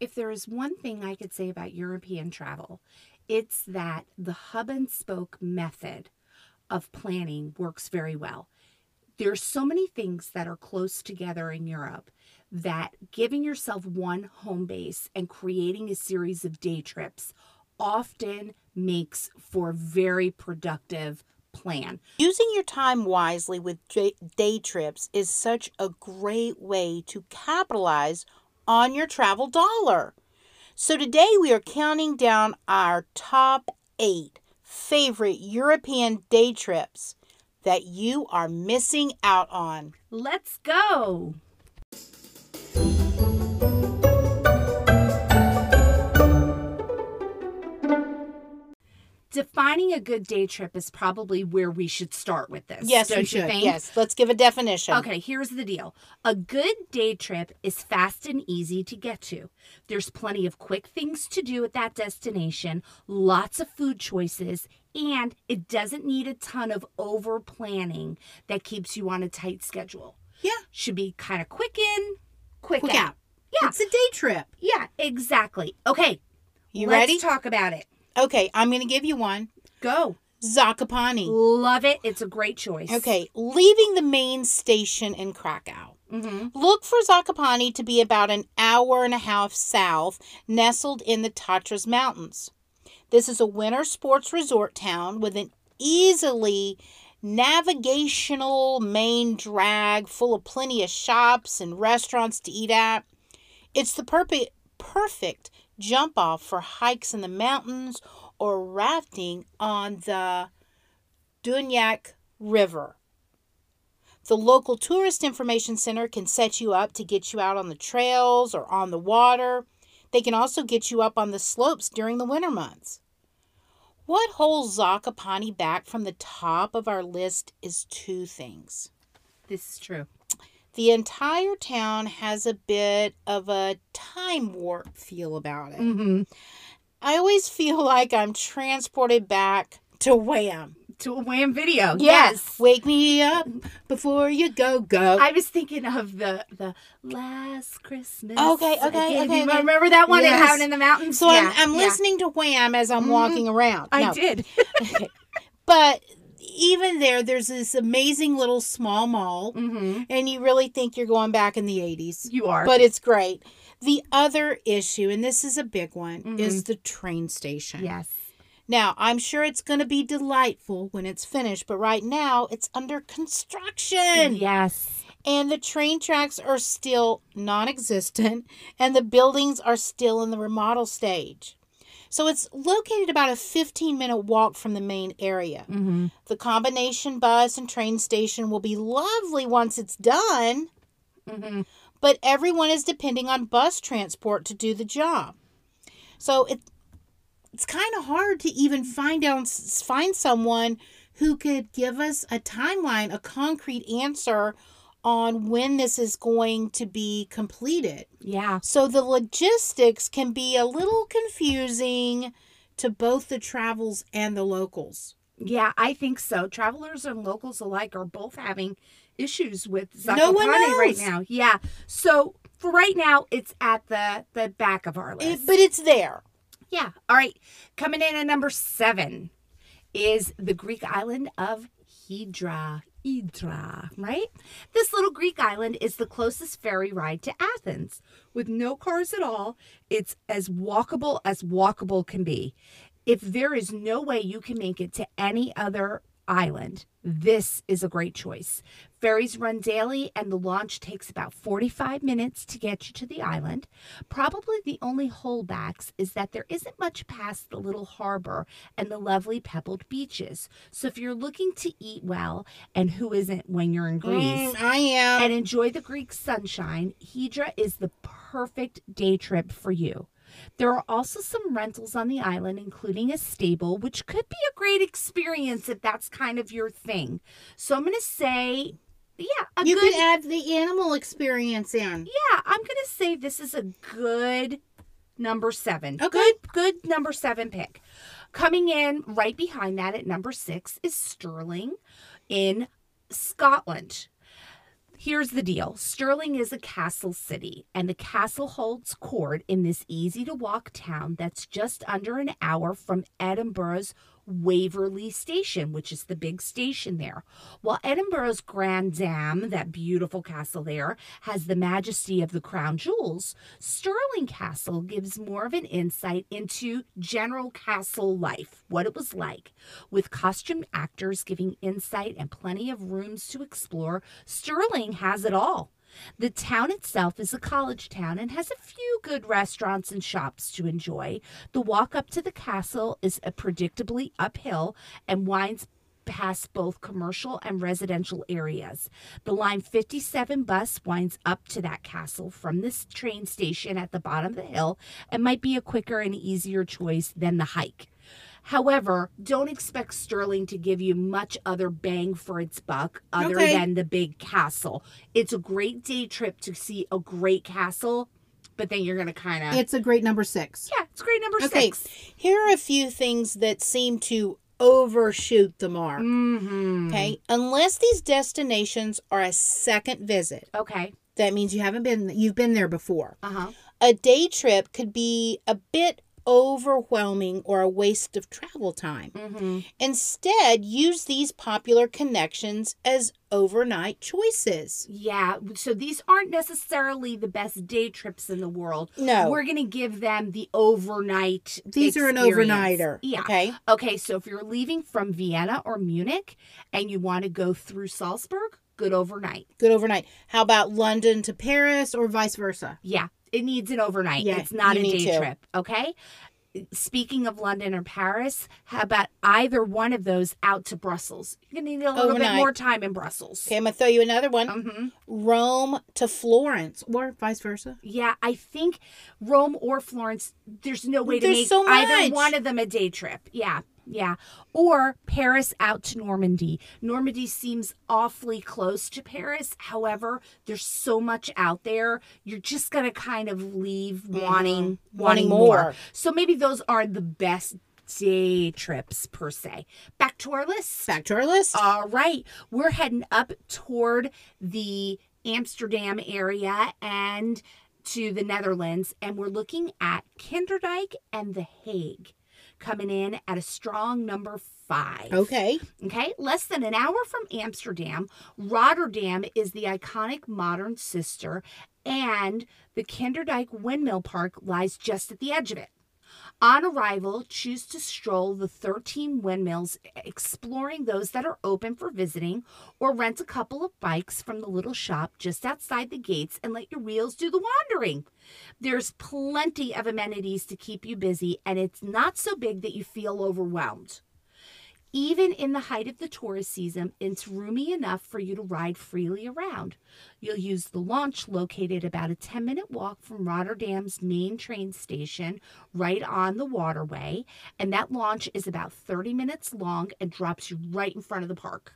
if there is one thing I could say about European travel, it's that the hub and spoke method of planning works very well. There's so many things that are close together in Europe that giving yourself one home base and creating a series of day trips often makes for a very productive plan. Using your time wisely with day trips is such a great way to capitalize on your travel dollar. So today we are counting down our top eight favorite European day trips that you are missing out on. Let's go. Defining a good day trip is probably where we should start with this. Yes, don't we should. think? Yes, let's give a definition. Okay, here's the deal. A good day trip is fast and easy to get to. There's plenty of quick things to do at that destination, lots of food choices, and it doesn't need a ton of over planning that keeps you on a tight schedule. Yeah. Should be kind of quick in, quick, Quick out. out. Yeah. It's a day trip. Yeah, exactly. Okay. You ready? let's ready? talk about it. Okay, I'm going to give you one. Go. Zakopane. Love it. It's a great choice. Okay, leaving the main station in Krakow. Mm-hmm. Look for Zakopane to be about an hour and a half south, nestled in the Tatras Mountains. This is a winter sports resort town with an easily navigational main drag full of plenty of shops and restaurants to eat at. It's the perfect perfect jump off for hikes in the mountains or rafting on the Dunyak River. The local tourist information center can set you up to get you out on the trails or on the water. They can also get you up on the slopes during the winter months. What holds Zakopane back from the top of our list is two things. This is true. The entire town has a bit of a time warp feel about it. Mm-hmm. I always feel like I'm transported back to Wham. To a Wham video. Yes. Wake me up before you go go. I was thinking of the the last Christmas. Okay, okay, okay, okay. Remember that one? Yes. It happened in the mountains. so Yeah, I'm, I'm yeah. listening to Wham as I'm Mhm. walking around. I No, did. But even there, there's this amazing little small mall, mm-hmm. and you really think you're going back in the 80s. You are. But it's great. The other issue, and this is a big one, Mhm. is the train station. yes. Now, I'm sure it's going to be delightful when it's finished, but right now it's under construction. Yes. And the train tracks are still non existent, and the buildings are still in the remodel stage. So it's located about a 15 minute walk from the main area. Mm-hmm. The combination bus and train station will be lovely once it's done, Mm-hmm. but everyone is depending on bus transport to do the job. So it it's kind of hard to even find out find someone who could give us a timeline, a concrete answer on when this is going to be completed. Yeah. So the logistics can be a little confusing to both the travels and the locals. Yeah, I think so. Travelers and locals alike are both having issues with No Zakopane right now. Yeah. So for right now, it's at the the back of our It- list. but it's there. Yeah. All right. Coming in at number seven is the Greek island of Hydra. Hydra, right? This little Greek island is the closest ferry ride to Athens. With no cars at all, it's as walkable as walkable can be. If there is no way you can make it to any other island, this is a great choice. Ferries run daily, and the launch takes about 45 minutes to get you to the island. Probably the only holdbacks is that there isn't much past the little harbor and the lovely pebbled beaches. So if you're looking to eat well, and who isn't when you're in Greece, Mm, I am. and enjoy the Greek sunshine, Hydra is the perfect day trip for you. There are also some rentals on the island, including a stable, which could be a great experience if that's kind of your thing. So I'm going to say, yeah, a you good, could add the animal experience in. yeah, I'm going to say this is a good number seven. Okay. Good, good number seven pick. Coming in right behind that at number six is Stirling in Scotland. Here's the deal. Stirling is a castle city, and the castle holds court in this easy to walk town that's just under an hour from Edinburgh's Waverley Station, which is the big station there. While Edinburgh's Grand Dam, that beautiful castle there, has the majesty of the crown jewels, Stirling Castle gives more of an insight into general castle life, what it was like. With costumed actors giving insight and plenty of rooms to explore, Stirling has it all. The town itself is a college town and has a few good restaurants and shops to enjoy. The walk up to the castle is predictably uphill and winds past both commercial and residential areas. The Line 57 bus winds up to that castle from this train station at the bottom of the hill and might be a quicker and easier choice than the hike. However, don't expect Stirling to give you much other bang for its buck other Okay. than the big castle. It's a great day trip to see a great castle, but then you're going to kind of. It's a great number six. Yeah, it's great number Okay, six. here are a few things that seem to overshoot the mark. Mm-hmm. Okay, unless these destinations are a second visit, Okay. that means you haven't been you've been there before. Uh huh. A day trip could be a bit overwhelming or a waste of travel time. Mm-hmm. Instead, use these popular connections as overnight choices. Yeah. So these aren't necessarily the best day trips in the world. No, We're going to give them the overnight. these are an experience. overnighter. Yeah. Okay. Okay, so if you're leaving from Vienna or Munich and you want to go through Salzburg, good overnight. Good overnight. How about London to Paris or vice versa? Yeah, it needs an overnight. Yeah, it's not a day to. trip. Okay. Speaking of London or Paris, how about either one of those out to Brussels? You're gonna need a little bit more time in Brussels. Okay, I'm gonna throw you another one. hmm Rome to Florence or vice versa. Yeah, I think Rome or Florence. There's no way to There's make so either one of them a day trip. Yeah, yeah. Or Paris out to Normandy. Normandy seems awfully close to Paris. However, there's so much out there. You're just gonna kind of leave wanting Mm-hmm. Wanting wanting more. more. So maybe those aren't the best day trips per se. Back to our list. Back to our list. All right. We're heading up toward the Amsterdam area and to the Netherlands, and we're looking at Kinderdijk and The Hague coming in at a strong number five. okay. Okay, less than an hour from Amsterdam, Rotterdam is the iconic modern sister, and the Kinderdijk Windmill Park lies just at the edge of it. On arrival, choose to stroll the 13 windmills, exploring those that are open for visiting, or rent a couple of bikes from the little shop just outside the gates and let your wheels do the wandering. There's plenty of amenities to keep you busy, and it's not so big that you feel overwhelmed. Even in the height of the tourist season, it's roomy enough for you to ride freely around. You'll use the launch located about a 10 minute walk from Rotterdam's main train station, right on the waterway. And that launch is about 30 minutes long and drops you right in front of the park.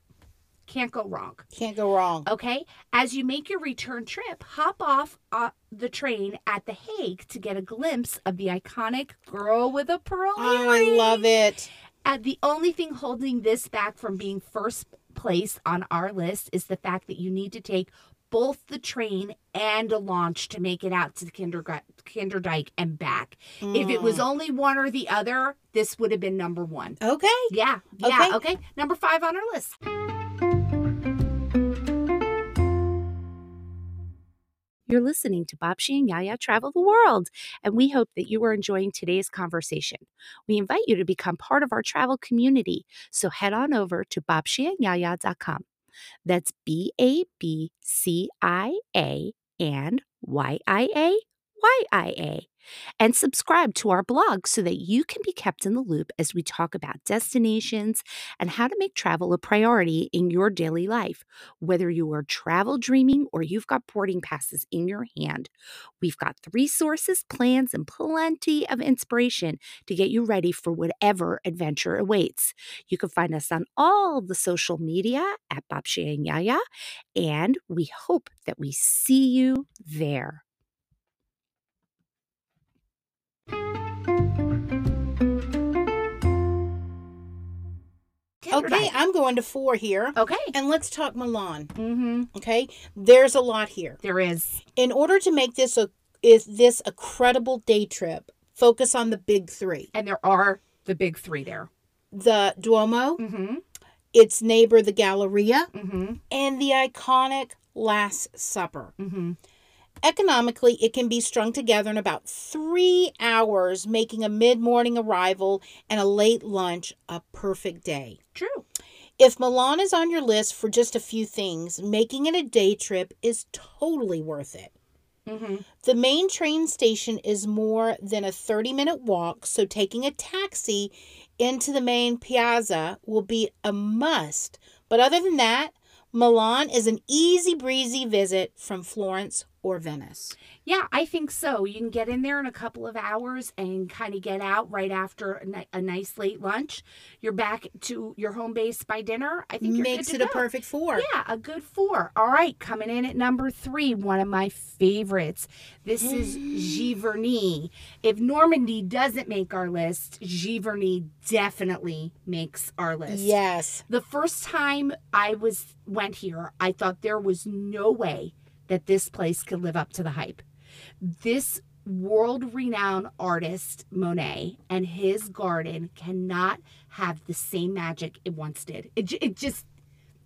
Can't go wrong. Can't go wrong. Okay, as you make your return trip, hop off uh, the train at The Hague to get a glimpse of the iconic girl with a pearl Oh, I love it. Uh, the only thing holding this back from being first place on our list is the fact that you need to take both the train and a launch to make it out to the Kinder- Kinderdijk and back. If it was Mm. only one or the other, this would have been number one. Okay. Yeah, yeah, Okay. okay. Number five on our list. You're listening to Babcia and YiaYia Travel the World, and we hope that you are enjoying today's conversation. We invite you to become part of our travel community, so head on over to babciaandyiayia.com. That's B A B C I A and Y I A Y I A. And subscribe to our blog so that you can be kept in the loop as we talk about destinations and how to make travel a priority in your daily life. Whether you are travel dreaming or you've got boarding passes in your hand, we've got the resources, plans, and plenty of inspiration to get you ready for whatever adventure awaits. You can find us on all the social media at Babcia and YiaYia, and we hope that we see you there. Okay, I'm going to four here. Okay. And let's talk Milan. Mm-hmm. Okay. There's a lot here. There is. In order to make this a is this a credible day trip, focus on the big three. And there are the big three there. The Duomo, Mm-hmm. its neighbor the Galleria, Mm-hmm. and the iconic Last Supper. Economically, it can be strung together in about three hours, making a mid morning arrival and a late lunch a perfect day. True. If Milan is on your list for just a few things, making it a day trip is totally worth it. Mm-hmm. The main train station is more than a 30 minute walk, so taking a taxi into the main piazza will be a must. But other than that, Milan is an easy breezy visit from Florence or Venice. Yeah, I think so. You can get in there in a couple of hours and kind of get out right after a, ni- a nice late lunch. You're back to your home base by dinner. I think Makes it to a perfect four. Yeah, a good four. All right, coming in at number three, one of my favorites. This is Giverny. If Normandy doesn't make our list, Giverny definitely makes our list. Yes. The first time I was went here, I thought there was no way that this place could live up to the hype. This world-renowned artist Monet and his garden cannot have the same magic it once did. It, it just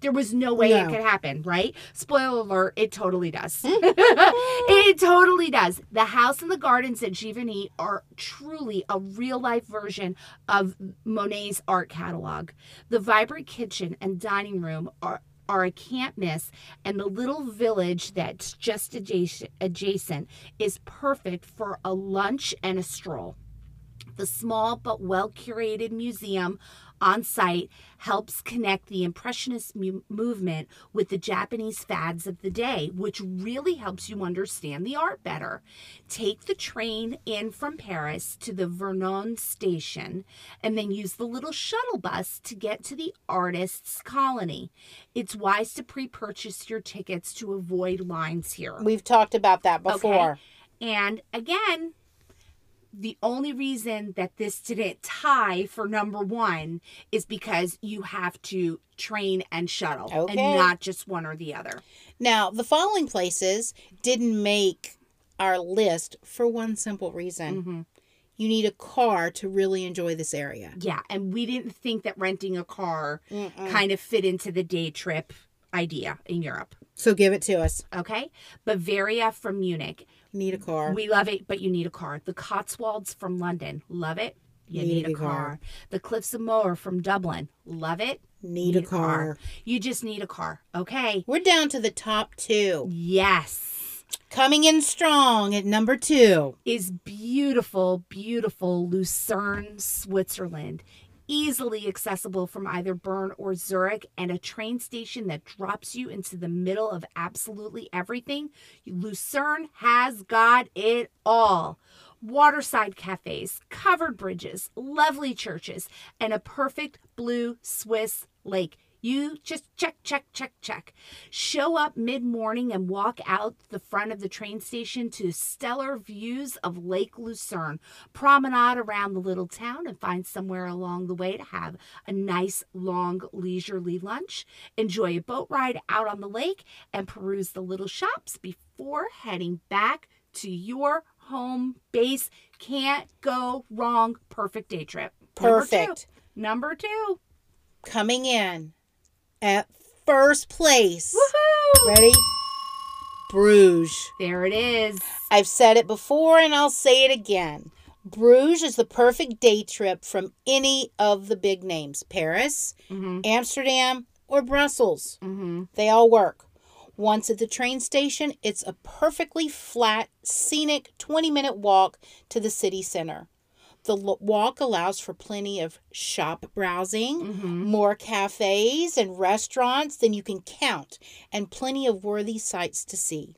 there was no way it could happen, right? Spoiler alert, it totally does. it totally does. The house and the gardens at Giverny are truly a real life version of Monet's art catalog. The vibrant kitchen and dining room are are a can't miss and the little village that's just adjacent, is perfect for a lunch and a stroll. The small but well curated museum on site helps connect the Impressionist mu- movement with the Japanese fads of the day, which really helps you understand the art better. Take the train in from Paris to the Vernon station and then use the little shuttle bus to get to the artist's colony. It's wise to pre purchase your tickets to avoid lines here. We've talked about that before. Okay? And again, the only reason that this didn't tie for number one is because you have to train and shuttle Okay. and not just one or the other. Now, the following places didn't make our list for one simple reason. hmm You need a car to really enjoy this area. Yeah. And we didn't think that renting a car Mm-mm. kind of fit into the day trip idea in Europe. So give it to us. Okay. Bavaria from Munich. Need a car. We love it, but you need a car. The Cotswolds from London. Love it. You need, a car. The Cliffs of Moher from Dublin. Love it. need, a car. You just need a car. Okay. We're down to the top two. Yes. Coming in strong at number two. Is beautiful, beautiful Lucerne, Switzerland. Easily accessible from either Bern or Zurich, and a train station that drops you into the middle of absolutely everything. Lucerne has got it all. Waterside cafes, covered bridges, lovely churches, and a perfect blue Swiss lake. You just check, check, check, check. Show up mid morning and walk out the front of the train station to stellar views of Lake Lucerne. Promenade around the little town and find somewhere along the way to have a nice, long, leisurely lunch. Enjoy a boat ride out on the lake and peruse the little shops before heading back to your home base. Can't go wrong. Perfect day trip. Number two. Perfect. Number two. Coming in at first place. Woohoo! Ready? Bruges. There it is. I've said it before and I'll say it again. Bruges is the perfect day trip from any of the big names Paris, Mm-hmm. Amsterdam, or Brussels. Mm-hmm. They all work. Once at the train station, it's a perfectly flat, scenic 20 minute walk to the city center. The walk allows for plenty of shop browsing, Mm-hmm. more cafes and restaurants than you can count, and plenty of worthy sights to see.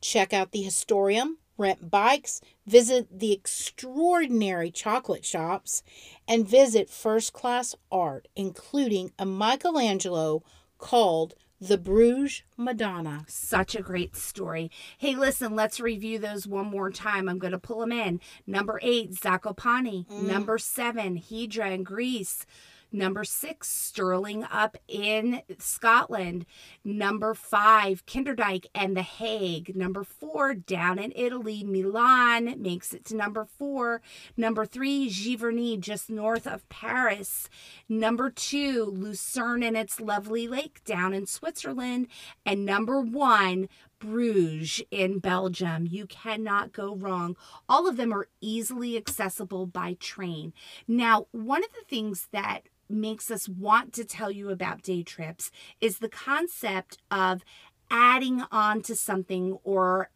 Check out the Historium, rent bikes, visit the extraordinary chocolate shops, and visit first class art, including a Michelangelo called the Bruges Madonna. Such a great story. Hey, listen, let's review those one more time. I'm going to pull them in. Number eight, Zakopane. Mm. Number seven, Hydra in Greece. Number six, Stirling up in Scotland. Number five, Kinderdijk and The Hague. Number four, down in Italy, Milan makes it to number four. Number three, Giverny, just north of Paris. Number two, Lucerne and its lovely lake down in Switzerland. And number one, Bruges in Belgium. You cannot go wrong. All of them are easily accessible by train. Now, one of the things that makes us want to tell you about day trips is the concept of adding on to something or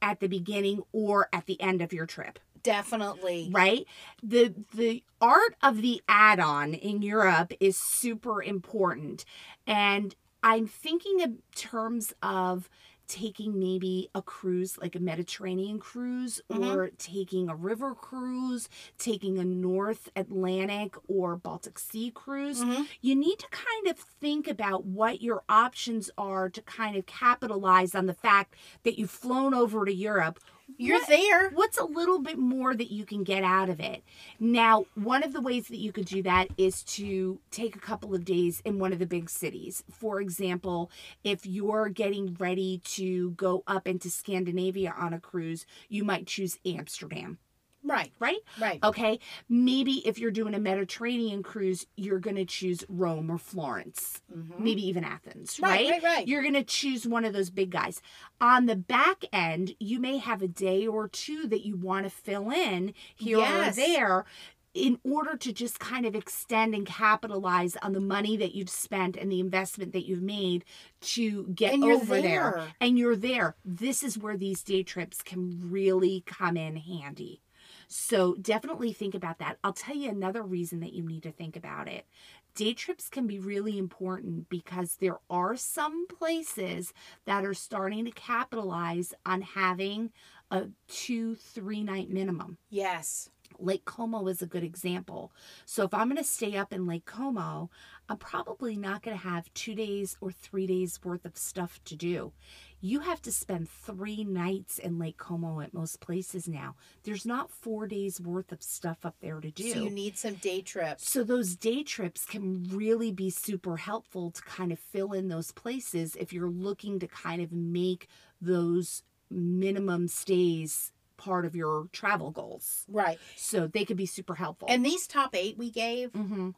at the beginning or at the end of your trip Definitely. right the the art of the add-on in Europe is super important and i'm thinking in terms of taking maybe a cruise like a mediterranean cruise Mhm. or taking a river cruise taking a north atlantic or baltic sea cruise Mhm. you need to kind of think about what your options are to kind of capitalize on the fact that you've flown over to Europe. You're What- there. What's a little bit more that you can get out of it? Now, one of the ways that you could do that is to take a couple of days in one of the big cities. For example, if you're getting ready to go up into Scandinavia on a cruise, you might choose Amsterdam, Right. right? Right. Okay. Maybe if you're doing a Mediterranean cruise, you're going to choose Rome or Florence, Mhm. maybe even Athens, Right, right? right, right. You're going to choose one of those big guys. On the back end, you may have a day or two that you want to fill in here Yes. or there in order to just kind of extend and capitalize on the money that you've spent and the investment that you've made to get And over there. there. And you're there. This is where these day trips can really come in handy. So definitely think about that. I'll tell you another reason that you need to think about it. Day trips can be really important because there are some places that are starting to capitalize on having a two, three night minimum. Yes. Lake Como is a good example. So if I'm going to stay up in Lake Como, I'm probably not going to have two days or three days worth of stuff to do. You have to spend three nights in Lake Como at most places now. There's not four days worth of stuff up there to do. So you need some day trips. So those day trips can really be super helpful to kind of fill in those places if you're looking to kind of make those minimum stays part of your travel goals. Right. So they could be super helpful. And these top eight we gave hmm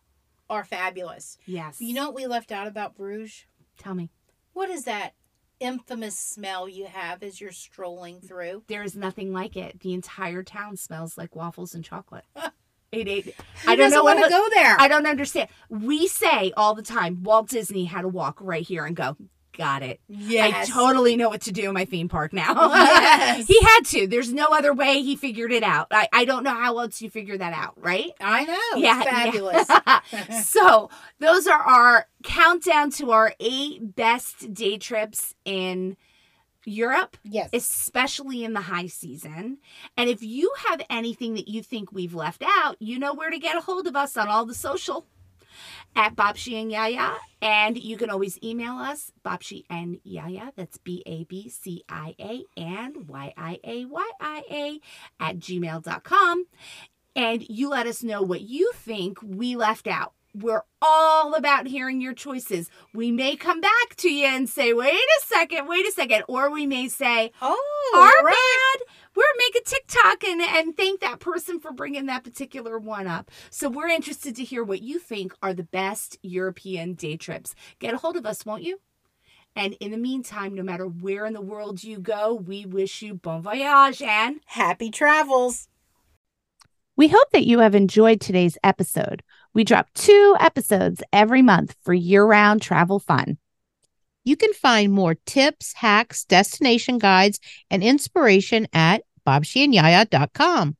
are fabulous. yes, You know what we left out about Bruges? tell me, What is that infamous smell you have as you're strolling through? there is nothing like it. The entire town smells like waffles and chocolate. it, it, I don't know want to go there. I don't understand. We say all the time, Walt Disney had to walk right here and go. Got it. yes. I totally know what to do in my theme park now. Yes. he had to. There's no other way he figured it out. I, I don't know how else you figure that out, right? I know. Yeah, It's yeah. fabulous. so those are our countdown to our eight best day trips in Europe, yes. especially in the high season. And if you have anything that you think we've left out, you know where to get a hold of us on all the social at Babcia and YiaYia. And you can always email us, Babcia and YiaYia. That's B A B C I A and Y I A Y I A at gmail.com. And you let us know what you think we left out. We're all about hearing your choices. We may come back to you and say, wait a second, wait a second. Or we may say, oh, our right. bad. We're make a TikTok and, and thank that person for bringing that particular one up. So we're interested to hear what you think are the best European day trips. Get a hold of us, won't you? And in the meantime, no matter where in the world you go, we wish you bon voyage and Happy travels. We hope that you have enjoyed today's episode. We drop two episodes every month for year round travel fun. You can find more tips, hacks, destination guides, and inspiration at babciaandyiayia.com.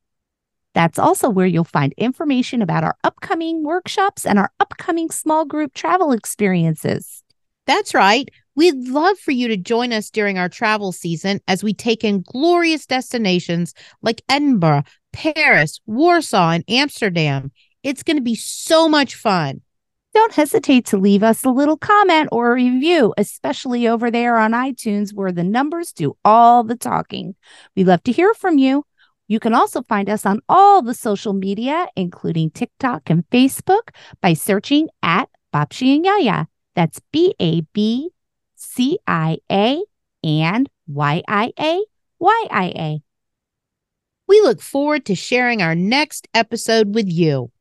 That's also where you'll find information about our upcoming workshops and our upcoming small group travel experiences. That's right. We'd love for you to join us during our travel season as we take in glorious destinations like Edinburgh, Paris, Warsaw, and Amsterdam. It's going to be so much fun. Don't hesitate to leave us a little comment or review, especially over there on iTunes where the numbers do all the talking. We love to hear from you. You can also find us on all the social media, including TikTok and Facebook, by searching at Babcia and YiaYia. That's B A B C I A and Y I A Y I A. We look forward to sharing our next episode with you.